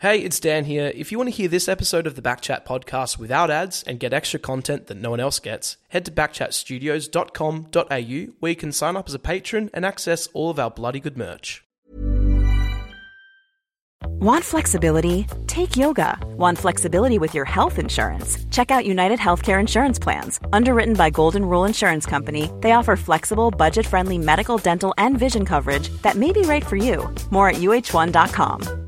Hey, it's Dan here. If you want to hear this episode of the Backchat podcast without ads and get extra content that no one else gets, head to backchatstudios.com.au where you can sign up as a patron and access all of our bloody good merch. Want flexibility? Take yoga. Want flexibility with your health insurance? Check out United Healthcare Insurance Plans. Underwritten by Golden Rule Insurance Company, they offer flexible, budget friendly medical, dental, and vision coverage that may be right for you. More at uh1.com.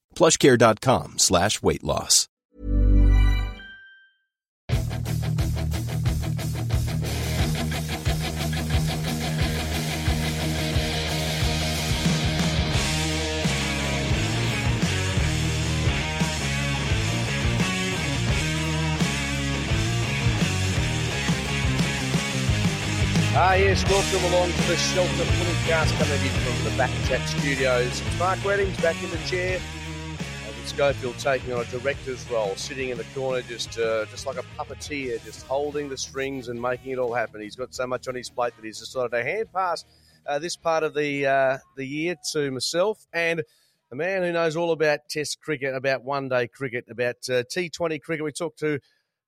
plushcare.com slash weight loss. Ah, yes, welcome along to the Shelter Footycast coming in from the Backchat Studios. Mark Readings back in the chair. Schofield taking on a director's role, sitting in the corner, just uh, just like a puppeteer, just holding the strings and making it all happen. He's got so much on his plate that he's decided to hand pass uh, this part of the uh, the year to myself and the man who knows all about Test cricket, about one day cricket, about uh, T20 cricket. We talked to.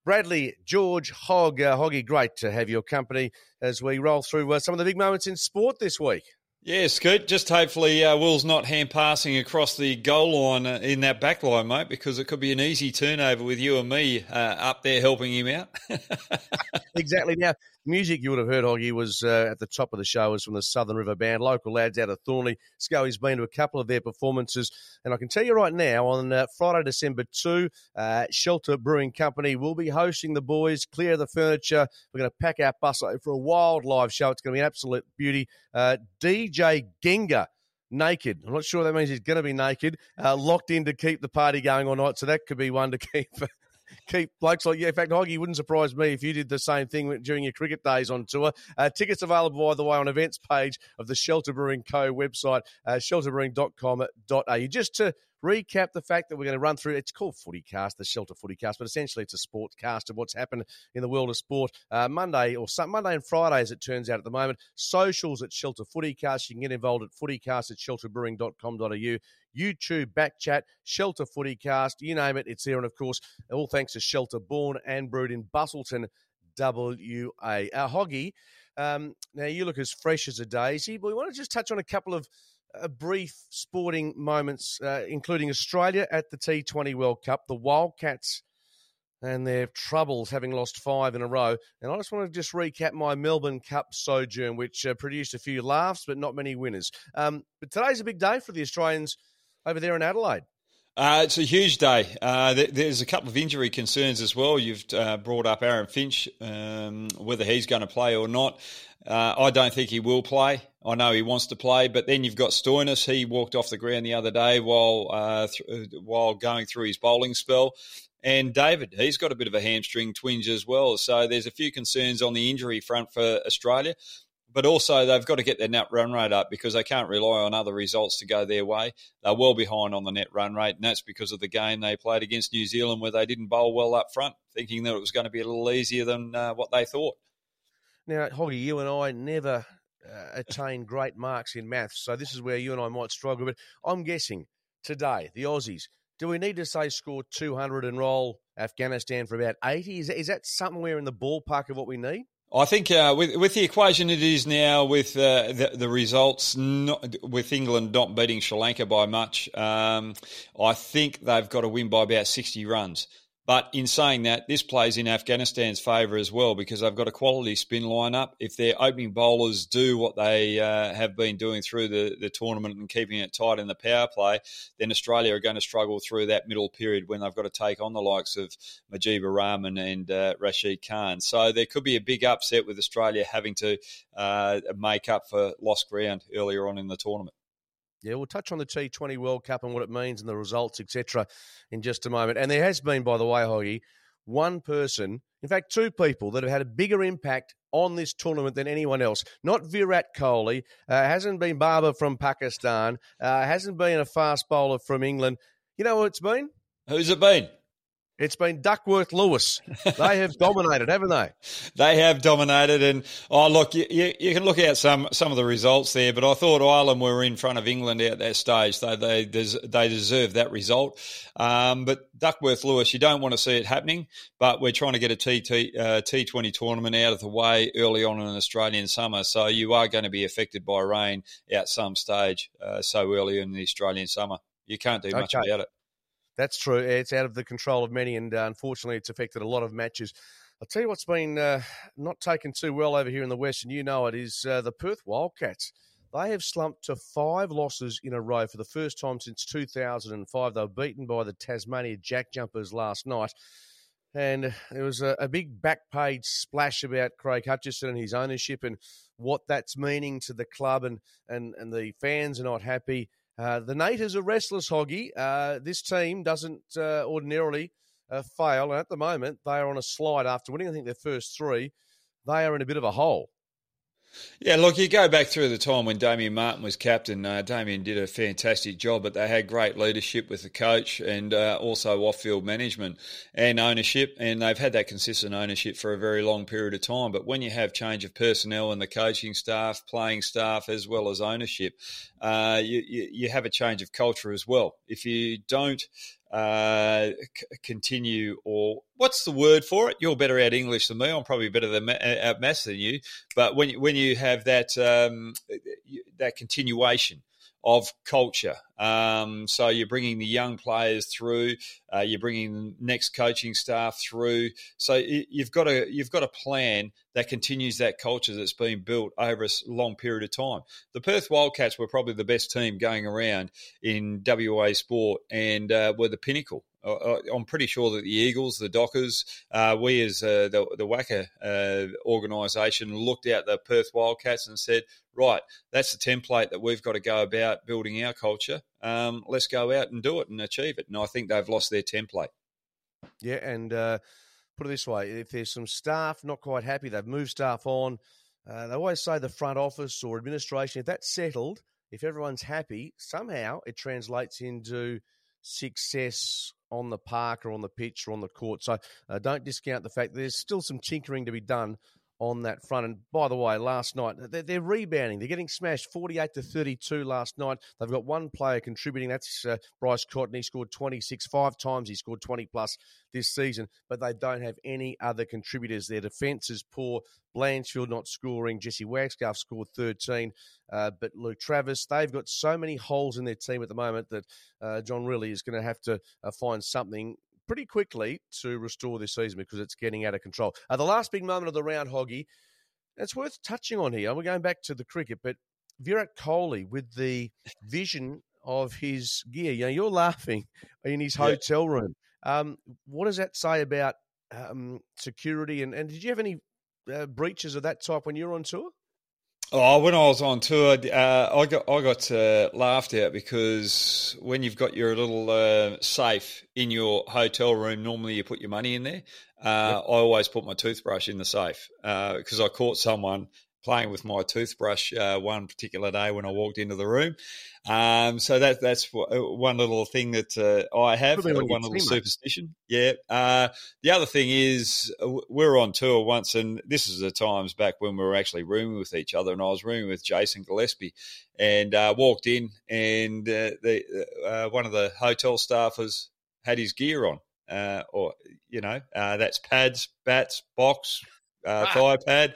Bradley George Hogg, uh, Hoggy, great to have your company as we roll through uh, some of the big moments in sport this week. Yeah, Scoot. Just hopefully uh, Will's not hand passing across the goal line uh, in that back line, mate, because it could be an easy turnover with you and me uh, up there helping him out. exactly. Now, music you would have heard, Hoggy, was uh, at the top of the show was from the Southern River Band, local lads out of Thornlie. Scully's been to a couple of their performances. And I can tell you right now, on uh, Friday, December 2, uh, Shelter Brewing Company will be hosting the boys, clear the furniture. We're going to pack our bus for a wild live show. It's going to be an absolute beauty. Uh, DJ Genga naked. I'm not sure that means he's going to be naked, uh, locked in to keep the party going all night. So that could be one to keep keep blokes like you. In fact, Hoggy wouldn't surprise me if you did the same thing during your cricket days on tour. Uh, tickets available, by the way, on events page of the Shelter Brewing Co. website, uh, shelterbrewing.com.au. Just to recap the fact that we're going to run through. It's called Footycast, the Shelter Footycast, but essentially it's a sports cast of what's happened in the world of sport. Uh, Monday or some, Monday and Friday, as it turns out at the moment. Socials at Shelter Footycast. You can get involved at footycast at shelterbrewing.com.au. YouTube, Backchat, Shelter Footycast, you name it, it's there. And of course, all thanks to Shelter, born and brewed in Busselton, WA. Our Hoggy, um, now you look as fresh as a daisy, but we want to just touch on a couple of uh, brief sporting moments, uh, including Australia at the T20 World Cup, the Wildcats and their troubles having lost five in a row. And I just want to just recap my Melbourne Cup sojourn, which uh, produced a few laughs but not many winners. Um, but today's a big day for the Australians over there in Adelaide. Uh, it's a huge day. Uh, there's a couple of injury concerns as well. You've uh, brought up Aaron Finch, um, whether he's going to play or not. Uh, I don't think he will play. I know he wants to play, but then you've got Stoinis. He walked off the ground the other day while uh, th- while going through his bowling spell. And David, he's got a bit of a hamstring twinge as well. So there's a few concerns on the injury front for Australia but also they've got to get their net run rate up because they can't rely on other results to go their way. They're well behind on the net run rate, and that's because of the game they played against New Zealand where they didn't bowl well up front, thinking that it was going to be a little easier than uh, what they thought. Now, Hoggy, you and I never uh, attain great marks in maths, so this is where you and I might struggle. But I'm guessing today, the Aussies, do we need to say score 200 and roll Afghanistan for about 80? Is, is that somewhere in the ballpark of what we need? I think uh, with with the equation it is now, with uh, the, the results, not, with England not beating Sri Lanka by much, um, I think they've got to win by about sixty runs. But in saying that, this plays in Afghanistan's favour as well because they've got a quality spin lineup. If their opening bowlers do what they uh, have been doing through the, the tournament and keeping it tight in the power play, then Australia are going to struggle through that middle period when they've got to take on the likes of Mujeeb Rahman and uh, Rashid Khan. So there could be a big upset with Australia having to uh, make up for lost ground earlier on in the tournament. Yeah, we'll touch on the T20 World Cup and what it means and the results, etc., in just a moment. And there has been, by the way, Hoggy, one person, in fact, two people that have had a bigger impact on this tournament than anyone else. Not Virat Kohli, uh, hasn't been Babar from Pakistan, uh, hasn't been a fast bowler from England. You know what it's been? Who's it been? It's been Duckworth Lewis. They have dominated, haven't they? They have dominated, and oh look, you, you, you, can look at some some of the results there, but I thought Ireland were in front of England at that stage. They they they deserve that result. Um, but Duckworth Lewis, you don't want to see it happening, but we're trying to get a T uh, T20 tournament out of the way early on in an Australian summer, so you are going to be affected by rain at some stage uh, so early in the Australian summer. You can't do much okay. about it. That's true. It's out of the control of many, and uh, unfortunately, it's affected a lot of matches. I'll tell you what's been uh, not taken too well over here in the West, and you know it, is uh, the Perth Wildcats. They have slumped to five losses in a row for the first time since 2005. They were beaten by the Tasmania Jack Jumpers last night. And there was a, a big back page splash about Craig Hutchison and his ownership and what that's meaning to the club, and, and, and the fans are not happy. Uh, the Naters are restless, Hoggy. Uh, this team doesn't uh, ordinarily uh, fail, and at the moment they are on a slide after winning. I think their first three. They are in a bit of a hole. Yeah, look, you go back through the time when Damian Martin was captain. Uh, Damian did a fantastic job, but they had great leadership with the coach and uh, also off-field management and ownership, and they've had that consistent ownership for a very long period of time. But when you have change of personnel in the coaching staff, playing staff, as well as ownership, uh, you, you, you have a change of culture as well. If you don't uh, c- continue, or what's the word for it? You're better at English than me. I'm probably better than at maths than you. But when you, when you have that um, that continuation of culture. Um, so you're bringing the young players through, uh, you're bringing next coaching staff through. So you've got a you've got a plan that continues that culture that's been built over a long period of time. The Perth Wildcats were probably the best team going around in WA sport and uh, were the pinnacle I'm pretty sure that the Eagles, the Dockers, uh, we as uh, the, the WACA uh, organisation looked at the Perth Wildcats and said, right, that's the template that we've got to go about building our culture. Um, let's go out and do it and achieve it. And I think they've lost their template. Yeah, and uh, put it this way if there's some staff not quite happy, they've moved staff on. they always say the front office or administration, if that's settled, if everyone's happy, somehow it translates into success on the park or on the pitch or on the court. So uh, don't discount the fact there's still some tinkering to be done on that front. And by the way, last night they're, they're, rebounding. They're getting smashed 48 to 32 last night. They've got one player contributing. That's uh, Bryce Cotton. He scored 26 five times. He scored 20 plus this season, but they don't have any other contributors. Their defence is poor. Blanchfield not scoring. Jesse Wagstaff scored 13, uh, but Luke Travis. They've got so many holes in their team at the moment that uh, John Rillie is going to have to uh, find something pretty quickly to restore this season because it's getting out of control. Uh, the last big moment of the round, Hoggy, it's worth touching on here. We're going back to the cricket, but Virat Kohli with the vision of his gear. You know, you're laughing in his hotel room. Um, what does that say about um, security? And, and did you have any uh, breaches of that type when you were on tour? Oh, when I was on tour, uh, I got I got uh, laughed at because when you've got your little uh, safe in your hotel room, normally you put your money in there. Uh, yep. I always put my toothbrush in the safe because uh, I caught someone playing with my toothbrush uh, one particular day when I walked into the room. Um, so that that's uh, one little thing that uh, I have, uh, one little superstition. Yeah. Uh, the other thing is uh, we are on tour once, and this is the times back when we were actually rooming with each other, and I was rooming with Jason Gillespie, and walked in, and the one of the hotel staffers had his gear on. or you know, that's pads, bats, box, uh, thigh pad.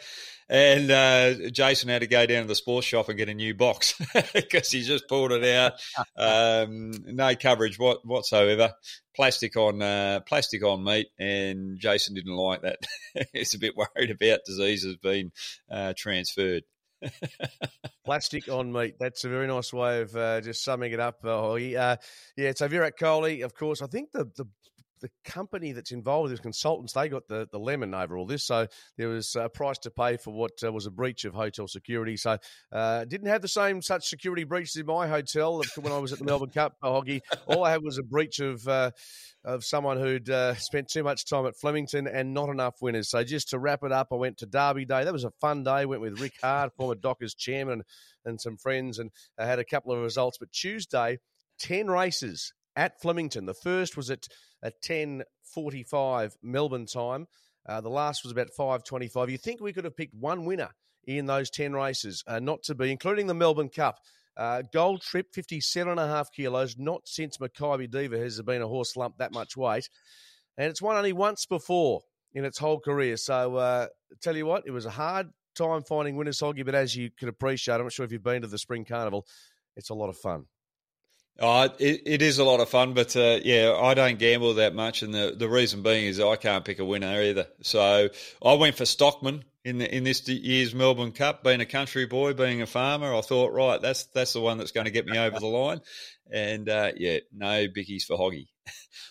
And uh, Jason had to go down to the sports shop and get a new box because he just pulled it out. Um, no coverage what, whatsoever. Plastic on uh, plastic on meat, and Jason didn't like that. He's a bit worried about diseases being uh, transferred. Plastic on meat. That's a very nice way of uh, just summing it up. Uh, uh, yeah, so Virat Kohli, of course. I think the, the the company that's involved, the consultants, they got the, the lemon over all this. So there was a price to pay for what uh, was a breach of hotel security. So uh, didn't have the same such security breaches in my hotel when I was at the Melbourne Cup Hoggy. All I had was a breach of uh, of someone who'd uh, spent too much time at Flemington and not enough winners. So just to wrap it up, I went to Derby Day. That was a fun day. Went with Rick Hart, former Dockers chairman, and some friends, and I had a couple of results. But Tuesday, ten races at Flemington. The first was at at 10.45 Melbourne time. Uh, the last was about 5.25. You think we could have picked one winner in those 10 races, uh, not to be, including the Melbourne Cup. Uh, gold trip, 57 and a half kilos. Not since Makybe Diva has there been a horse lump that much weight. And it's won only once before in its whole career. So, uh, tell you what, it was a hard time finding winners, Hoggy, but as you can appreciate, I'm not sure if you've been to the Spring Carnival, it's a lot of fun. Oh, it, it is a lot of fun, but uh, yeah, I don't gamble that much, and the, the reason being is I can't pick a winner either. So I went for Stockman in the, in this year's Melbourne Cup. Being a country boy, being a farmer, I thought, right, that's that's the one that's going to get me over the line. And uh, yeah, no biggies for Hoggy.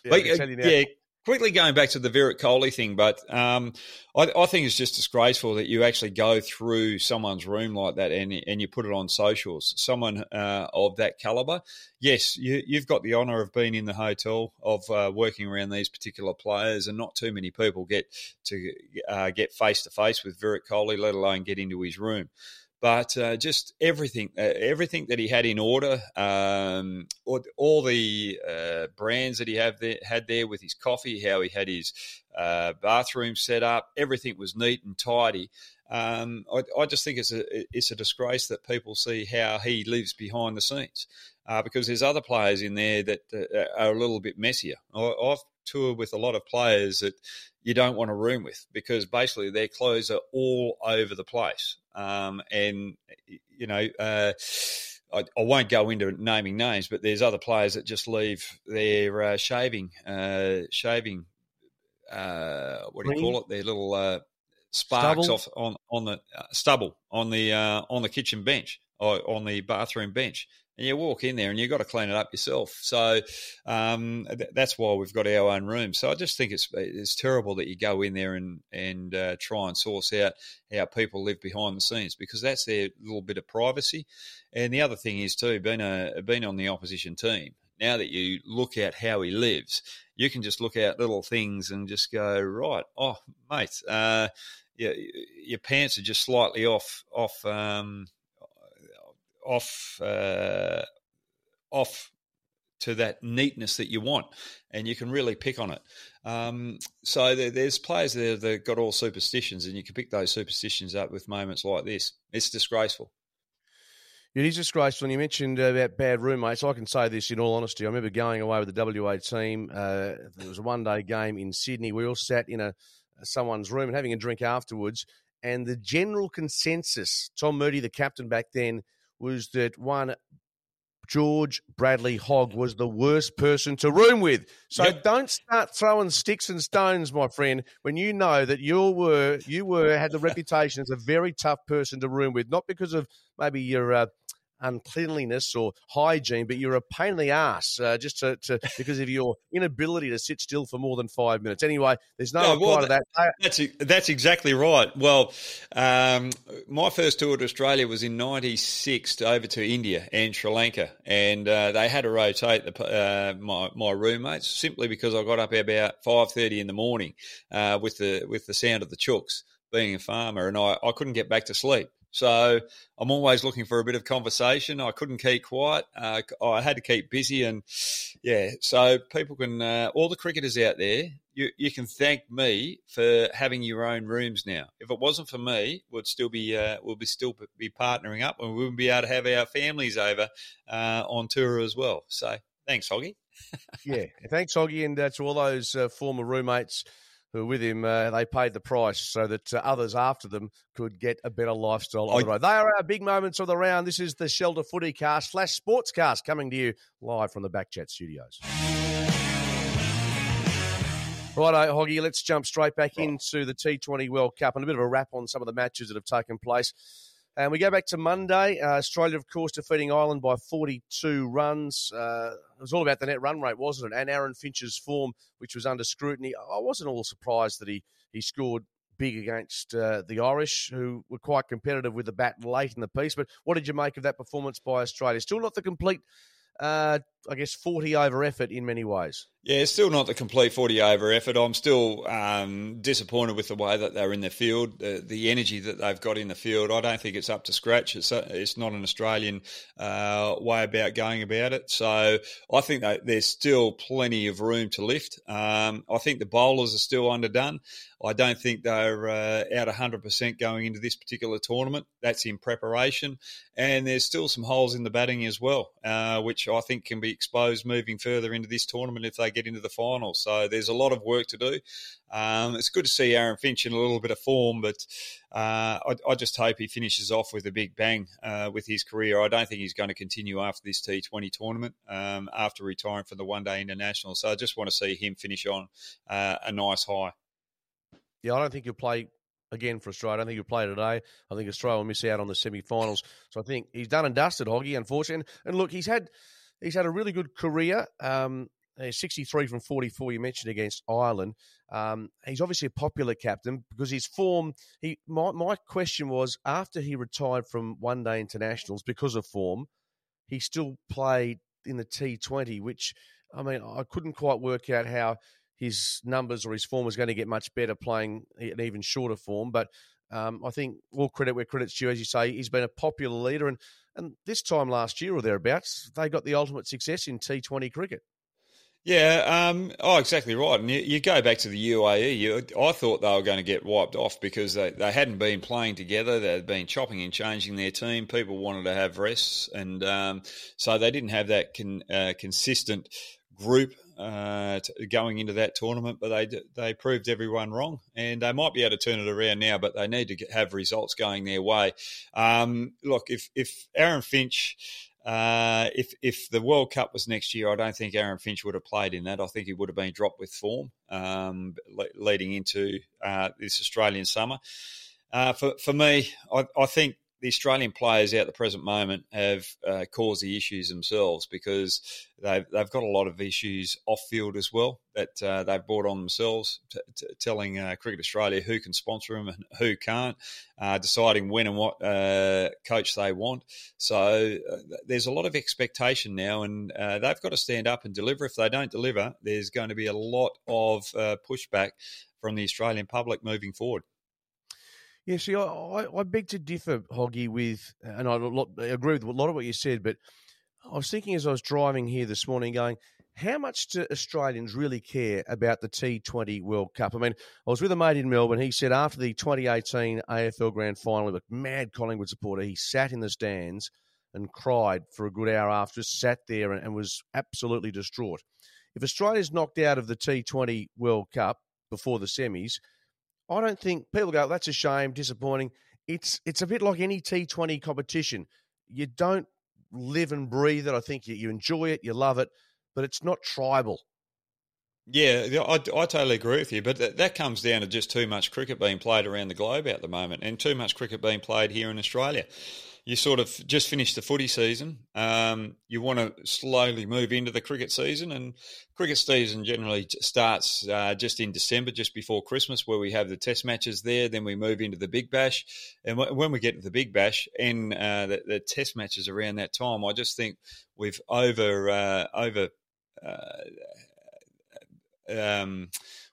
Yeah, but, uh, yeah, quickly going back to the Virat Kohli thing, but um, I, I, think it's just disgraceful that you actually go through someone's room like that and, and you put it on socials. Someone uh, of that caliber, yes, you, have got the honour of being in the hotel, of uh, working around these particular players, and not too many people get to uh, get face to face with Virat Kohli, let alone get into his room but uh, just everything, uh, everything that he had in order, um, all, all, the uh, brands that he have there, had there with his coffee, how he had his uh, bathroom set up, everything was neat and tidy. Um, I, I, just think it's a it's a disgrace that people see how he lives behind the scenes, uh, because there's other players in there that uh, are a little bit messier. I, I've toured with a lot of players that you don't want a room with because basically their clothes are all over the place. Um, and, you know, uh, I, I, won't go into naming names, but there's other players that just leave their uh, shaving, uh, shaving, uh, what do you call it? Their little uh, sparks stubble. off on on the uh, stubble on the on the kitchen bench or on the bathroom bench and you walk in there and you've got to clean it up yourself. So um, th- that's why we've got our own room. So I just think it's it's terrible that you go in there and and uh, try and source out how people live behind the scenes because that's their little bit of privacy. And the other thing is too, being a being on the opposition team. Now that you look at how he lives, you can just look at little things and just go right. Oh, mate, uh, yeah, your pants are just slightly off off. Um, off uh, off to that neatness that you want, and you can really pick on it. Um, so there, there's players there that got all superstitions, and you can pick those superstitions up with moments like this. It's disgraceful. It is disgraceful. And you mentioned about bad roommates. I can say this in all honesty. I remember going away with the WA team. Uh, there was a one day game in Sydney. We all sat in a someone's room and having a drink afterwards. And the general consensus, Tom Moody, the captain back then, was that one George Bradley Hogg was the worst person to room with. So yep. don't start throwing sticks and stones, my friend, when you know that you were you were had the reputation as a very tough person to room with, not because of maybe your uh, uncleanliness or hygiene, but you're a pain in the ass uh, just to, to, because of your inability to sit still for more than five minutes. Anyway, there's no yeah, well, that, that. That's that's exactly right. Well, um, my first tour to Australia was in '96 over to India and Sri Lanka, and uh, they had to rotate the, uh, my my roommates simply because I got up about five thirty in the morning uh, with the with the sound of the chooks being a farmer, and I, I couldn't get back to sleep. So I'm always looking for a bit of conversation. I couldn't keep quiet. Uh, I had to keep busy, and yeah. So people can, uh, all the cricketers out there, you, you can thank me for having your own rooms now. If it wasn't for me, we'd still be uh, we'll be still be partnering up, and we wouldn't be able to have our families over uh, on tour as well. So thanks, Hoggy. yeah, thanks, Hoggy, and to all those uh, former roommates who were with him, uh, they paid the price so that uh, others after them could get a better lifestyle on I, the road. They are our big moments of the round. This is the Shelter Footy Cast slash Sportscast coming to you live from the Backchat studios. Righto, Hoggy, let's jump straight back right. into the T20 World Cup and a bit of a wrap on some of the matches that have taken place. And we go back to Monday. Uh, Australia, of course, defeating Ireland by 42 runs. Uh, it was all about the net run rate, wasn't it? And Aaron Finch's form, which was under scrutiny. I wasn't all surprised that he, he scored big against uh, the Irish, who were quite competitive with the bat late in the piece. But what did you make of that performance by Australia? Still not the complete, uh, I guess, 40 over effort in many ways. Yeah, it's still not the complete 40 over effort. I'm still um, disappointed with the way that they're in the field, the, the, energy that they've got in the field. I don't think it's up to scratch. It's, a, it's not an Australian uh, way about going about it. So I think there's still plenty of room to lift. Um, I think the bowlers are still underdone. I don't think they're uh, out 100% going into this particular tournament. That's in preparation. And there's still some holes in the batting as well, uh, which I think can be exposed moving further into this tournament if they get into the final. So there's a lot of work to do. Um, it's good to see Aaron Finch in a little bit of form, but uh, I, I, just hope he finishes off with a big bang uh, with his career. I don't think he's going to continue after this T20 tournament um, after retiring from the One Day International. So I just want to see him finish on uh, a nice high. Yeah, I don't think he'll play again for Australia. I don't think he'll play today. I think Australia will miss out on the semi-finals. So I think he's done and dusted, Hoggy. Unfortunately, and look, he's had he's had a really good career. Um, 63 from 44, you mentioned against Ireland. Um, he's obviously a popular captain because his form. He my, my question was after he retired from one day internationals because of form, he still played in the T20, which I mean I couldn't quite work out how his numbers or his form was going to get much better playing an even shorter form. But um, I think all credit where credit's due, as you say, he's been a popular leader and. And this time last year or thereabouts, they got the ultimate success in T20 cricket. Yeah, um, oh, exactly right. And you, you, go back to the UAE. You, I thought they were going to get wiped off because they, they hadn't been playing together. They'd been chopping and changing their team. People wanted to have rests, and um, so they didn't have that con, uh, consistent group uh, going into that tournament. But they they proved everyone wrong, and they might be able to turn it around now. But they need to get, have results going their way. Um, look, if if Aaron Finch uh, if if the World Cup was next year, I don't think Aaron Finch would have played in that. I think he would have been dropped with form um, le- leading into uh, this Australian summer. Uh, for for me, I, I, think the Australian players at the present moment have uh, caused the issues themselves because they've they've got a lot of issues off field as well that uh, they've brought on themselves, t- t- telling uh, Cricket Australia who can sponsor them and who can't, uh, deciding when and what uh, coach they want. So uh, there's a lot of expectation now, and they've got to stand up and deliver. If they don't deliver, there's going to be a lot of pushback from the Australian public moving forward. Yeah, see, I, I beg to differ, Hoggy, with, and I, agree with a lot of what you said, but I was thinking as I was driving here this morning, going, how much do Australians really care about the T20 World Cup? I mean, I was with a mate in Melbourne. He said after the 2018 AFL Grand Final, a mad Collingwood supporter, he sat in the stands and cried for a good hour after, sat there and, and was absolutely distraught. If Australia's knocked out of the T20 World Cup before the semis, I don't think people go, that's a shame, disappointing. It's it's a bit like any T20 competition. You don't live and breathe it. I think you, you enjoy it, you love it, but it's not tribal. Yeah, I, I totally agree with you, but that, that comes down to just too much cricket being played around the globe at the moment, and too much cricket being played here in Australia you sort of just finished the footy season. Um, you want to slowly move into the cricket season, and cricket season generally starts uh, just in December, just before Christmas, where we have the Test matches there. Then we move into the Big Bash, and w- when we get to the Big Bash and uh, the, the, Test matches around that time, I just think we've over uh, over. Uh, um,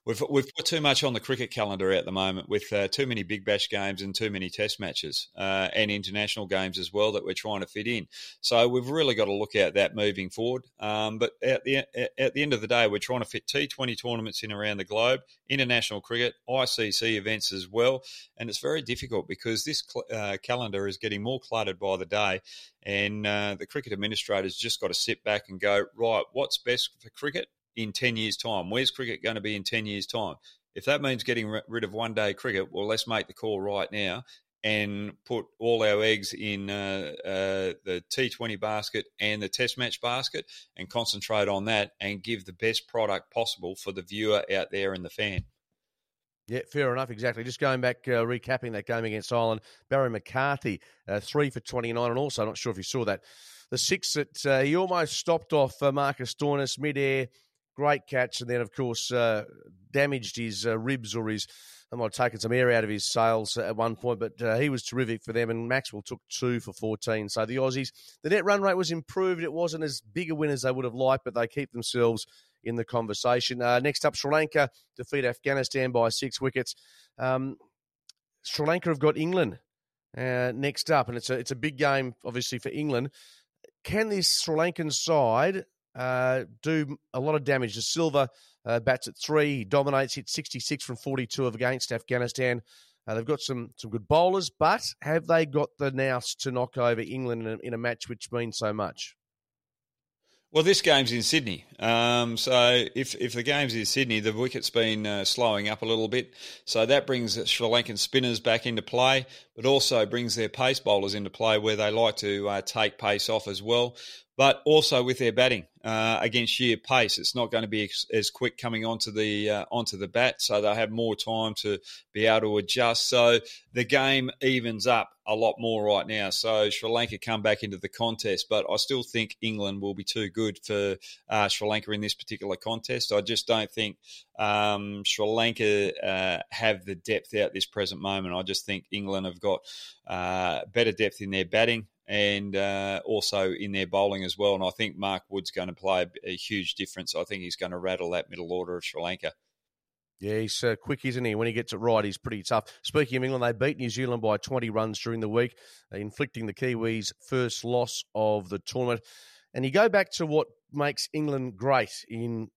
We've we've put too much on the cricket calendar at the moment with uh, too many Big Bash games and too many Test matches uh, and international games as well that we're trying to fit in. So we've really got to look at that moving forward. Um, but at the at the end of the day, we're trying to fit T20 tournaments in around the globe, international cricket, ICC events as well, and it's very difficult because this uh, calendar is getting more cluttered by the day. And uh, the cricket administrators just got to sit back and go, right, what's best for cricket? In 10 years' time? Where's cricket going to be in 10 years' time? If that means getting rid of one day cricket, well, let's make the call right now and put all our eggs in uh, uh, the T20 basket and the Test match basket and concentrate on that and give the best product possible for the viewer out there and the fan. Yeah, fair enough. Exactly. Just going back, uh, recapping that game against Ireland, Barry McCarthy, uh, three for 29. And also, not sure if you saw that, the six that uh, he almost stopped off uh, Marcus Stoinis midair. Great catch. And then, of course, uh, damaged his uh, ribs or his, I might have taken some air out of his sails at one point, but he was terrific for them. And Maxwell took two for 14. So the Aussies, the net run rate was improved. It wasn't as big a win as they would have liked, but they keep themselves in the conversation. Uh, next up, Sri Lanka defeat Afghanistan by six wickets. Um, Sri Lanka have got England uh, next up, and it's a it's a big game, obviously for England. Can this Sri Lankan side uh, do a lot of damage? De Silva uh, bats at three, he dominates, hit 66 from 42 against Afghanistan. Uh, they've got some some good bowlers, but have they got the nous to knock over England in a, in a match which means so much? Well, this game's in Sydney, um, so if if the game's in Sydney, the wicket's been uh, slowing up a little bit, so that brings Sri Lankan spinners back into play, but also brings their pace bowlers into play, where they like to uh, take pace off as well but also with their batting uh, against sheer pace, it's not going to be as quick coming onto the uh, onto the bat, so they'll have more time to be able to adjust. So the game evens up a lot more right now. So Sri Lanka come back into the contest, but I still think England will be too good for uh, Sri Lanka in this particular contest. I just don't think um, Sri Lanka uh, have the depth out this present moment. I just think England have got uh, better depth in their batting and uh, also in their bowling as well. And I think Mark Wood's going to play a, huge difference. I think he's going to rattle that middle order of Sri Lanka. Yeah, he's uh, quick, isn't he? When he gets it right, he's pretty tough. Speaking of England, they beat New Zealand by 20 runs during the week, uh, inflicting the Kiwis' first loss of the tournament. And you go back to what makes England great in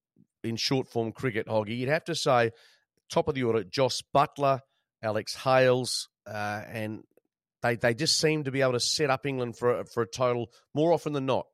in short form cricket, Hoggy. You'd have to say top of the order: Jos Buttler, Alex Hales, uh, and they they just seem to be able to set up England for for a total more often than not.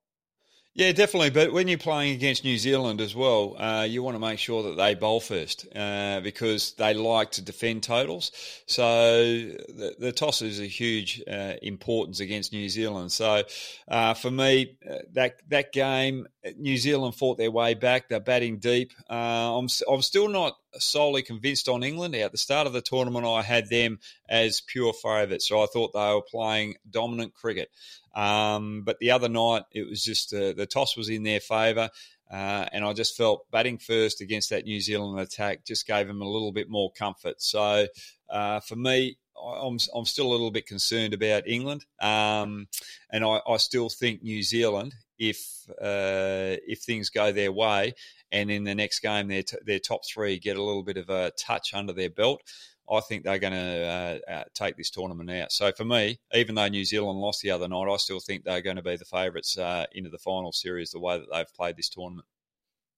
Yeah, definitely. But when you're playing against New Zealand as well, uh, you want to make sure that they bowl first uh, because they like to defend totals. So the, the toss is a huge uh, importance against New Zealand. So uh, for me, uh, that that game, New Zealand fought their way back. They're batting deep. Uh, I'm I'm still not solely convinced on England. At the start of the tournament, I had them as pure favourites. So I thought they were playing dominant cricket. Um, but the other night, it was just uh, the toss was in their favour. Uh, and I just felt batting first against that New Zealand attack just gave them a little bit more comfort. So uh, for me, I'm, I'm still a little bit concerned about England, um, and I, I, still think New Zealand, if uh, if things go their way, and in the next game their t- their top three get a little bit of a touch under their belt, I think they're going to uh, uh, take this tournament out. So for me, even though New Zealand lost the other night, I still think they're going to be the favourites uh, into the final series the way that they've played this tournament.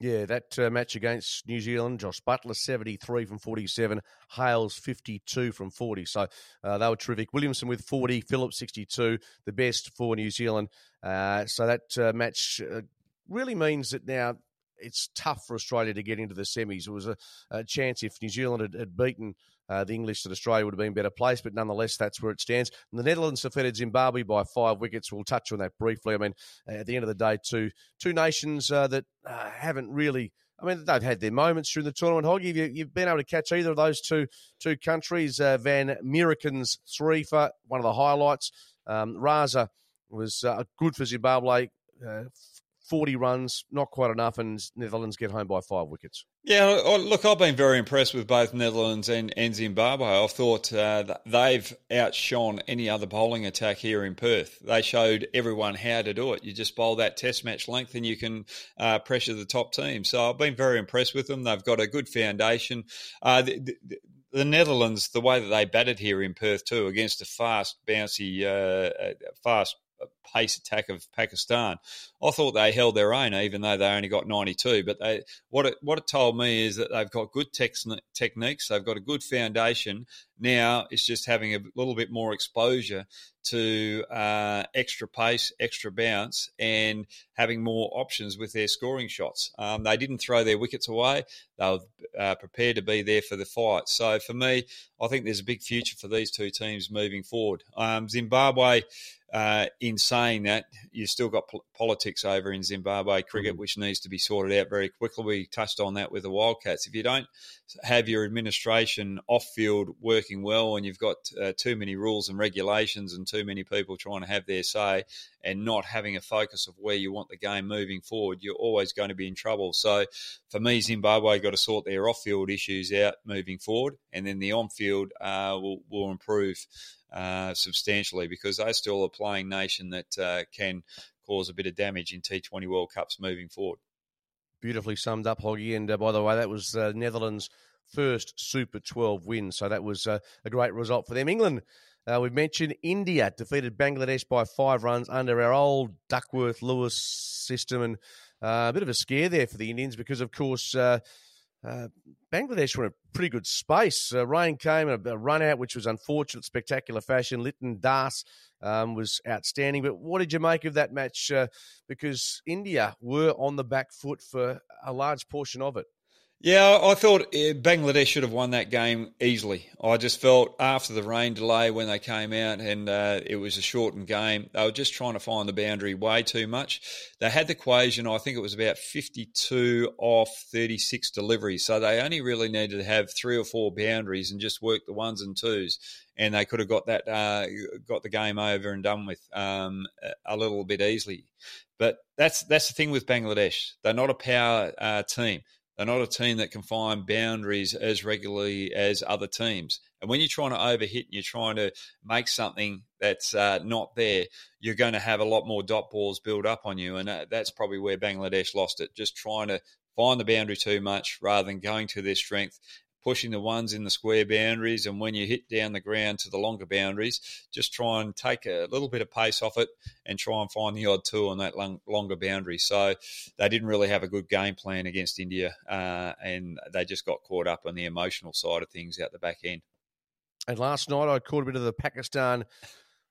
Yeah, that uh, match against New Zealand, Josh Buttler 73 from 47, Hales 52 from 40. So uh, they were terrific. Williamson with 40, Phillips 62, the best for New Zealand. So that match really means that now it's tough for Australia to get into the semis. It was a, a chance if New Zealand had, had beaten uh, the English that Australia would have been better placed, but nonetheless, that's where it stands. And the Netherlands defeated Zimbabwe by five wickets. We'll touch on that briefly. I mean, at the end of the day, two two nations uh, that uh, haven't really. I mean, they've had their moments during the tournament. Hoggy, you, you've been able to catch either of those two two countries. Uh, Van Meekeren's three for one of the highlights. Um, Raza was uh, good for Zimbabwe. Uh, 40 runs, not quite enough, and Netherlands get home by five wickets. Yeah, look, I've been very impressed with both Netherlands and, and Zimbabwe. I thought uh, they've outshone any other bowling attack here in Perth. They showed everyone how to do it. You just bowl that test match length and you can uh, pressure the top team. So I've been very impressed with them. They've got a good foundation. Uh, the, the, the Netherlands, the way that they batted here in Perth too, against a fast, bouncy, uh, uh, fast pace attack of Pakistan. I thought they held their own, even though they only got 92. But they, what it what it told me is that they've got good techniques. They've got a good foundation. Now it's just having a little bit more exposure to uh, extra pace, extra bounce, and having more options with their scoring shots. Um, they didn't throw their wickets away. They were uh, prepared to be there for the fight. So for me, I think there's a big future for these two teams moving forward. Um, Zimbabwe uh, in saying that, you've still got po- politics over in Zimbabwe cricket, mm-hmm. which needs to be sorted out very quickly. We touched on that with the Wildcats. If you don't have your administration off field working well and you've got uh, too many rules and regulations and too many people trying to have their say and not having a focus of where you want the game moving forward, you're always going to be in trouble. So for me, Zimbabwe got to sort their off field issues out moving forward, and then the on field uh, will, will improve uh, substantially because they're still a playing nation that uh, can cause a bit of damage in T20 World Cups moving forward. Beautifully summed up, Hoggy. And uh, by the way, that was uh, Netherlands' first Super 12 win. So that was uh, a great result for them. England, we've mentioned India defeated Bangladesh by five runs under our old Duckworth Lewis system. And a bit of a scare there for the Indians because, of course, uh, Bangladesh were in a pretty good space. Uh, rain came, a, a, run out, which was unfortunate, spectacular fashion. Litton Das um, was outstanding. But what did you make of that match? Uh, because India were on the back foot for a large portion of it. Yeah, I thought Bangladesh should have won that game easily. I just felt after the rain delay when they came out and uh, it was a shortened game, they were just trying to find the boundary way too much. They had the equation, I think it was about 52 off 36 deliveries. So they only really needed to have three or four boundaries and just work the ones and twos. And they could have got that, uh, got the game over and done with um, a little bit easily. But that's that's the thing with Bangladesh. They're not a power uh, team. They're not a team that can find boundaries as regularly as other teams. And when you're trying to overhit and you're trying to make something that's uh, not there, you're going to have a lot more dot balls build up on you. And uh, that's probably where Bangladesh lost it, just trying to find the boundary too much rather than going to their strength pushing the ones in the square boundaries. And when you hit down the ground to the longer boundaries, just try and take a little bit of pace off it and try and find the odd two on that long, longer boundary. So they didn't really have a good game plan against India, uh, and they just got caught up on the emotional side of things out the back end. And last night, I caught a bit of the Pakistan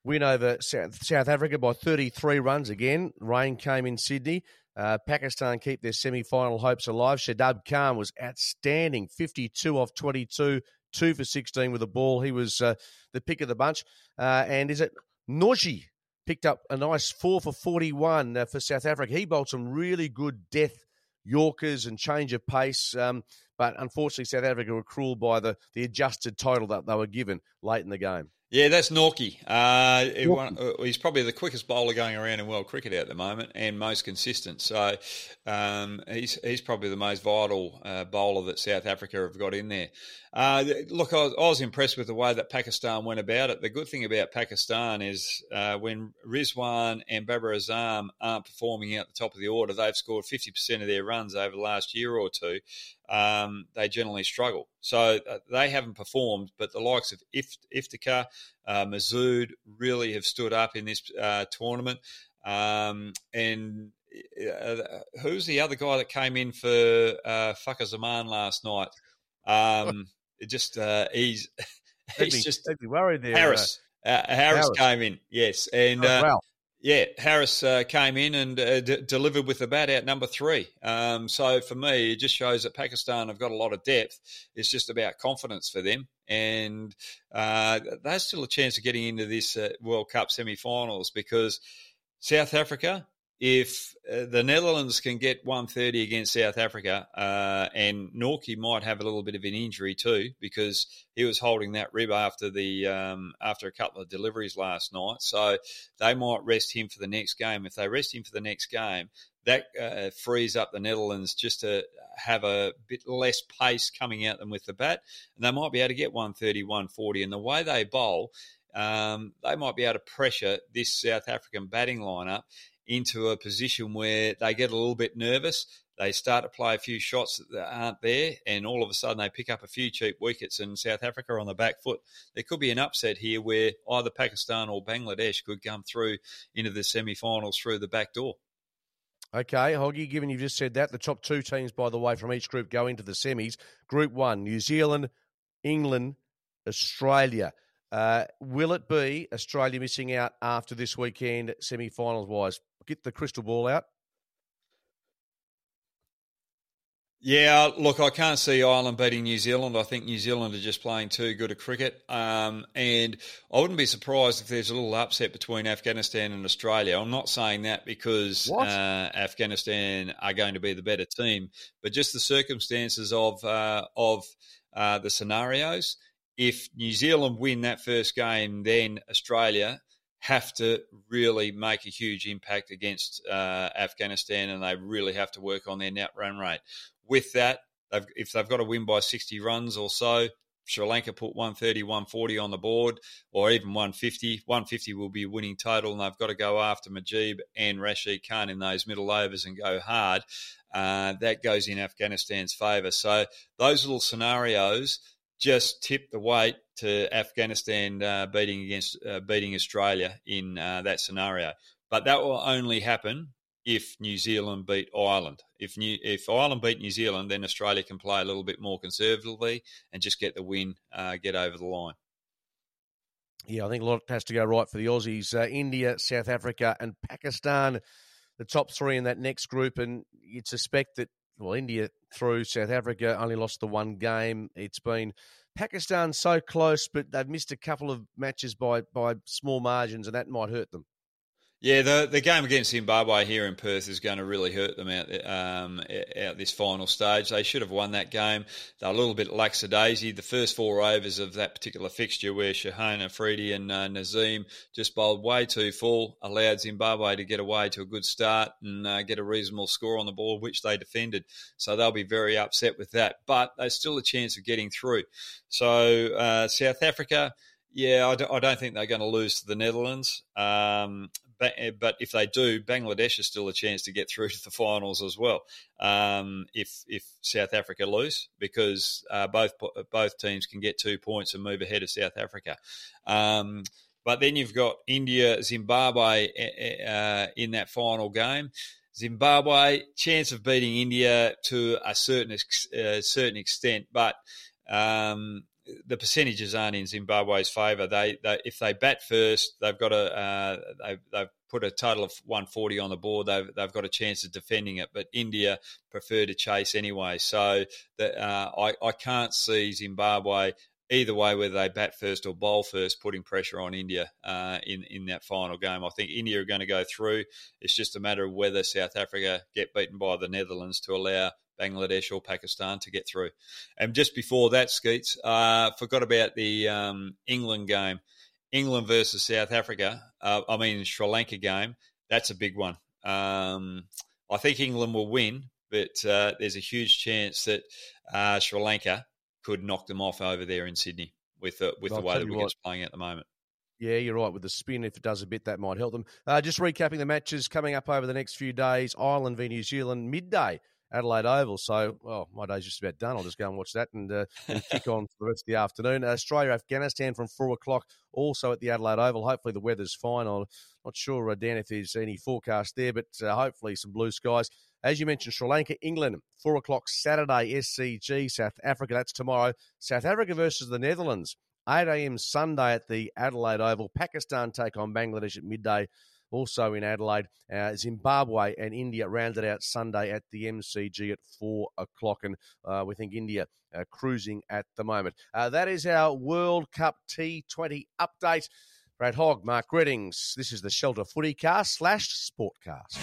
win over South Africa by 33 runs again. Rain came in Sydney. Uh, Pakistan keep their semi final hopes alive. Shadab Khan was outstanding 52 off 22, 2 for 16 with the ball. He was uh, the pick of the bunch. Uh, and is it Nortje picked up a nice 4 for 41 uh, for South Africa? He bowled some really good death Yorkers and change of pace. Um, but unfortunately, South Africa were cruel by the, the adjusted total that they were given late in the game. Yeah, that's Norky. Uh, uh, he's probably the quickest bowler going around in world cricket at the moment, and most consistent. So um, he's he's probably the most vital uh, bowler that South Africa have got in there. Uh, look, I was, I was, impressed with the way that Pakistan went about it. The good thing about Pakistan is uh, when Rizwan and Babar Azam aren't performing out the top of the order, they've scored 50% of their runs over the last year or two. Um, they generally struggle. So uh, they haven't performed, but the likes of If- Iftikhar, uh, Masood really have stood up in this uh, tournament. Um, and uh, who's the other guy that came in for uh, Fakhar Zaman last night? Um, it just uh, he's he's be, just be worried there. Haris. Uh, uh, Haris, Haris, came in, yes, and oh, wow. Yeah, Haris uh, came in and uh, d- delivered with the bat out number three. Um, so for me, it just shows that Pakistan have got a lot of depth. It's just about confidence for them, and uh, there's still a chance of getting into this uh, World Cup semi-finals because South Africa if uh, the Netherlands can get 130 against South Africa, uh, and Nortje might have a little bit of an injury too because he was holding that rib after the um, after a couple of deliveries last night, so they might rest him for the next game. If they rest him for the next game, that uh, frees up the Netherlands just to have a bit less pace coming at them with the bat, and they might be able to get 130, 140. And the way they bowl, um, they might be able to pressure this South African batting lineup into a position where they get a little bit nervous. They start to play a few shots that aren't there, and all of a sudden they pick up a few cheap wickets, and South Africa on the back foot. There could be an upset here where either Pakistan or Bangladesh could come through into the semi finals through the back door. Okay, Hoggy, given you've just said that, the top two teams, by the way, from each group go into the semis. Group one, New Zealand, England, Australia. Uh, will it be Australia missing out after this weekend, semi finals wise? Get the crystal ball out. Yeah, look, I can't see Ireland beating New Zealand. I think New Zealand are just playing too good a cricket. Um, and I wouldn't be surprised if there's a little upset between Afghanistan and Australia. I'm not saying that because uh, Afghanistan are going to be the better team, but just the circumstances of, uh, of uh, the scenarios. If New Zealand win that first game, then Australia have to really make a huge impact against uh, Afghanistan, and they really have to work on their net run rate. With that, they've, if they've got to win by 60 runs or so, Sri Lanka put 130, 140 on the board, or even 150. 150 will be a winning total, and they've got to go after Mujeeb and Rashid Khan in those middle overs and go hard. Uh, that goes in Afghanistan's favour. So those little scenarios just tip the weight to Afghanistan uh, beating against uh, beating Australia in uh, that scenario. But that will only happen if New Zealand beat Ireland. If New, if Ireland beat New Zealand, then Australia can play a little bit more conservatively and just get the win, uh, get over the line. Yeah, I think a lot has to go right for the Aussies. Uh, India, South Africa, and Pakistan, the top three in that next group. And you'd suspect that well, India through South Africa only lost the one game. It's been Pakistan so close, but they've missed a couple of matches by by small margins, and that might hurt them. Yeah, the the game against Zimbabwe here in Perth is going to really hurt them out um, out this final stage. They should have won that game. They're a little bit lackadaisy. The first four overs of that particular fixture, where Shaheen Afridi and uh, Naseem just bowled way too full, allowed Zimbabwe to get away to a good start and uh, get a reasonable score on the board, which they defended. So they'll be very upset with that. But there's still a chance of getting through. So uh, South Africa. Yeah, I don't, think they're going to lose to the Netherlands. Um, but if they do, Bangladesh is still a chance to get through to the finals as well. Um, if if South Africa lose, because uh, both both teams can get two points and move ahead of South Africa. Um, but then you've got India, Zimbabwe eh, eh, uh, in that final game. Zimbabwe chance of beating India to a certain uh, certain extent, but um, the percentages aren't in Zimbabwe's favour. They, they, if they bat first, they've got a uh, they've, they've put a total of 140 on the board. They've they've got a chance of defending it, but India prefer to chase anyway. So that uh, I I can't see Zimbabwe either way, whether they bat first or bowl first, putting pressure on India uh, in in that final game. I think India are going to go through. It's just a matter of whether South Africa get beaten by the Netherlands to allow Bangladesh or Pakistan to get through. And just before that, Skeets, uh, forgot about the um, England game. England versus South Africa, uh, I mean Sri Lanka game, that's a big one. Um, I think England will win, but uh, there's a huge chance that uh, Sri Lanka could knock them off over there in Sydney with the, with the way wicket's what, playing at the moment. Yeah, you're right. With the spin, if it does a bit, that might help them. Uh, just recapping the matches coming up over the next few days Ireland v New Zealand, midday Adelaide Oval. So, well, my day's just about done. I'll just go and watch that and, uh, and kick on for the rest of the afternoon. Australia, Afghanistan from four o'clock, also at the Adelaide Oval. Hopefully, the weather's fine. I'm not sure, uh, Dan, if there's any forecast there, but uh, hopefully some blue skies. As you mentioned, Sri Lanka, England, four o'clock Saturday, SCG, South Africa. That's tomorrow. South Africa versus the Netherlands. 8 a.m. Sunday at the Adelaide Oval. Pakistan take on Bangladesh at midday also in Adelaide. Uh, Zimbabwe and India rounded out Sunday at the MCG at four o'clock, and uh, we think India uh, cruising at the moment. Uh, that is our World Cup T20 update. Brad Hogg, Mark Readings. This is the Shelter Footy Cast slash Sportcast.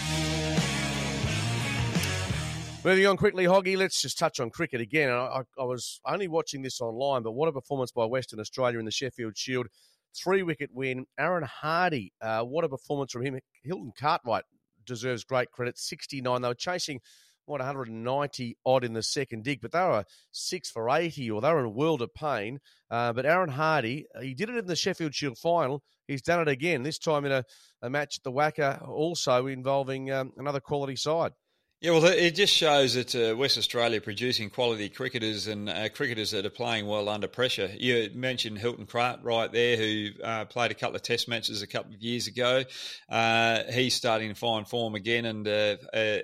Moving on quickly, Hoggy, let's just touch on cricket again. I, I, was only watching this online, but what a performance by Western Australia in the Sheffield Shield three wicket win. Aaron Hardy, uh, what a performance from him. Hilton Cartwright deserves great credit. 69. They were chasing, what, 190 odd in the second dig, but they were six for 80 or they were in a world of pain. Uh, but Aaron Hardy, uh, he did it in the Sheffield Shield final. He's done it again, this time in a, a match at the WACA, also involving um, another quality side. Yeah, well, it just shows that uh, West Australia producing quality cricketers and uh, cricketers that are playing well under pressure. You mentioned Hilton Cartwright there, who uh, played a couple of Test matches a couple of years ago. Uh, he's starting to find form again and uh, uh,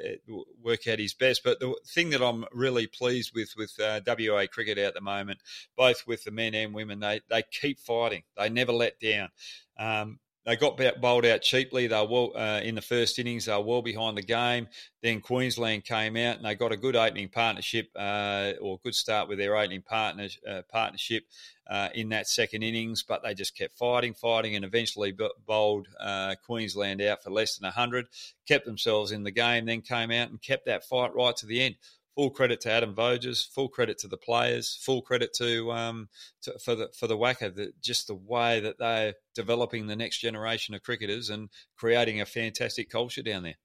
work out his best. But the thing that I'm really pleased with with WA cricket at the moment, both with the men and women, they they keep fighting. They never let down. Um, they got bowled out cheaply. They were well, uh, in the first innings. They were well behind the game. Then Queensland came out and they got a good opening partnership uh, or good start with their opening partner, uh, partnership uh, in that second innings. But they just kept fighting, fighting, and eventually bowled uh, Queensland out for less than hundred. Kept themselves in the game. Then came out and kept that fight right to the end full credit to Adam Voges, full credit to the players, full credit to, um, to for the for the WACA, the, just the way that they're developing the next generation of cricketers and creating a fantastic culture down there.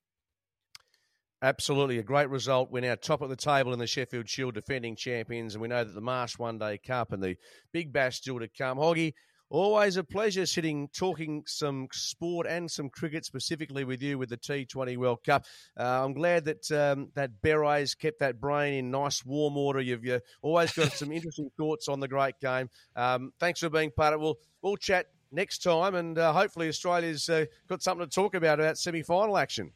Absolutely, a great result. We're now top of the table in the Sheffield Shield, defending champions, and we know that the Marsh One Day Cup and the Big Bash still to come. Hoggy, Always a pleasure sitting talking some sport and some cricket specifically with you with the T20 World Cup. Uh, I'm glad that um, that Berets kept that brain in nice warm order. You've you always got some interesting thoughts on the great game. Um, thanks for being part of it. We'll, we'll chat next time and uh, hopefully Australia's uh, got something to talk about about semi-final action.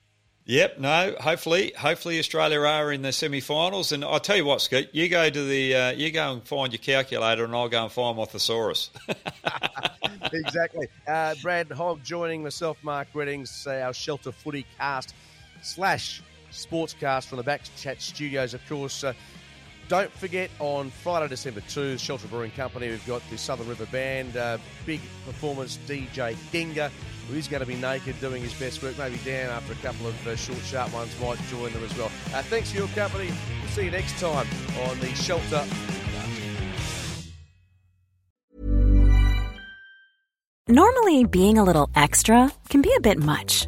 Yep, no. Hopefully, hopefully Australia are in the semi-finals, and I'll tell you what, Skeet, you go to the, uh, you go and find your calculator, and I'll go and find my thesaurus. exactly. Uh, Brad Hogg joining myself, Mark Readings, uh, our Shelter Footy cast slash sportscast from the Back Chat Studios. Of course, uh, don't forget on Friday, December 2, Shelter Brewing Company, we've got the Southern River Band, uh, big performance DJ Genga who's going to be naked doing his best work. Maybe Dan, after a couple of uh, short, sharp ones, might join them as well. Uh, thanks for your company. We'll see you next time on the Shelter. Normally, being a little extra can be a bit much,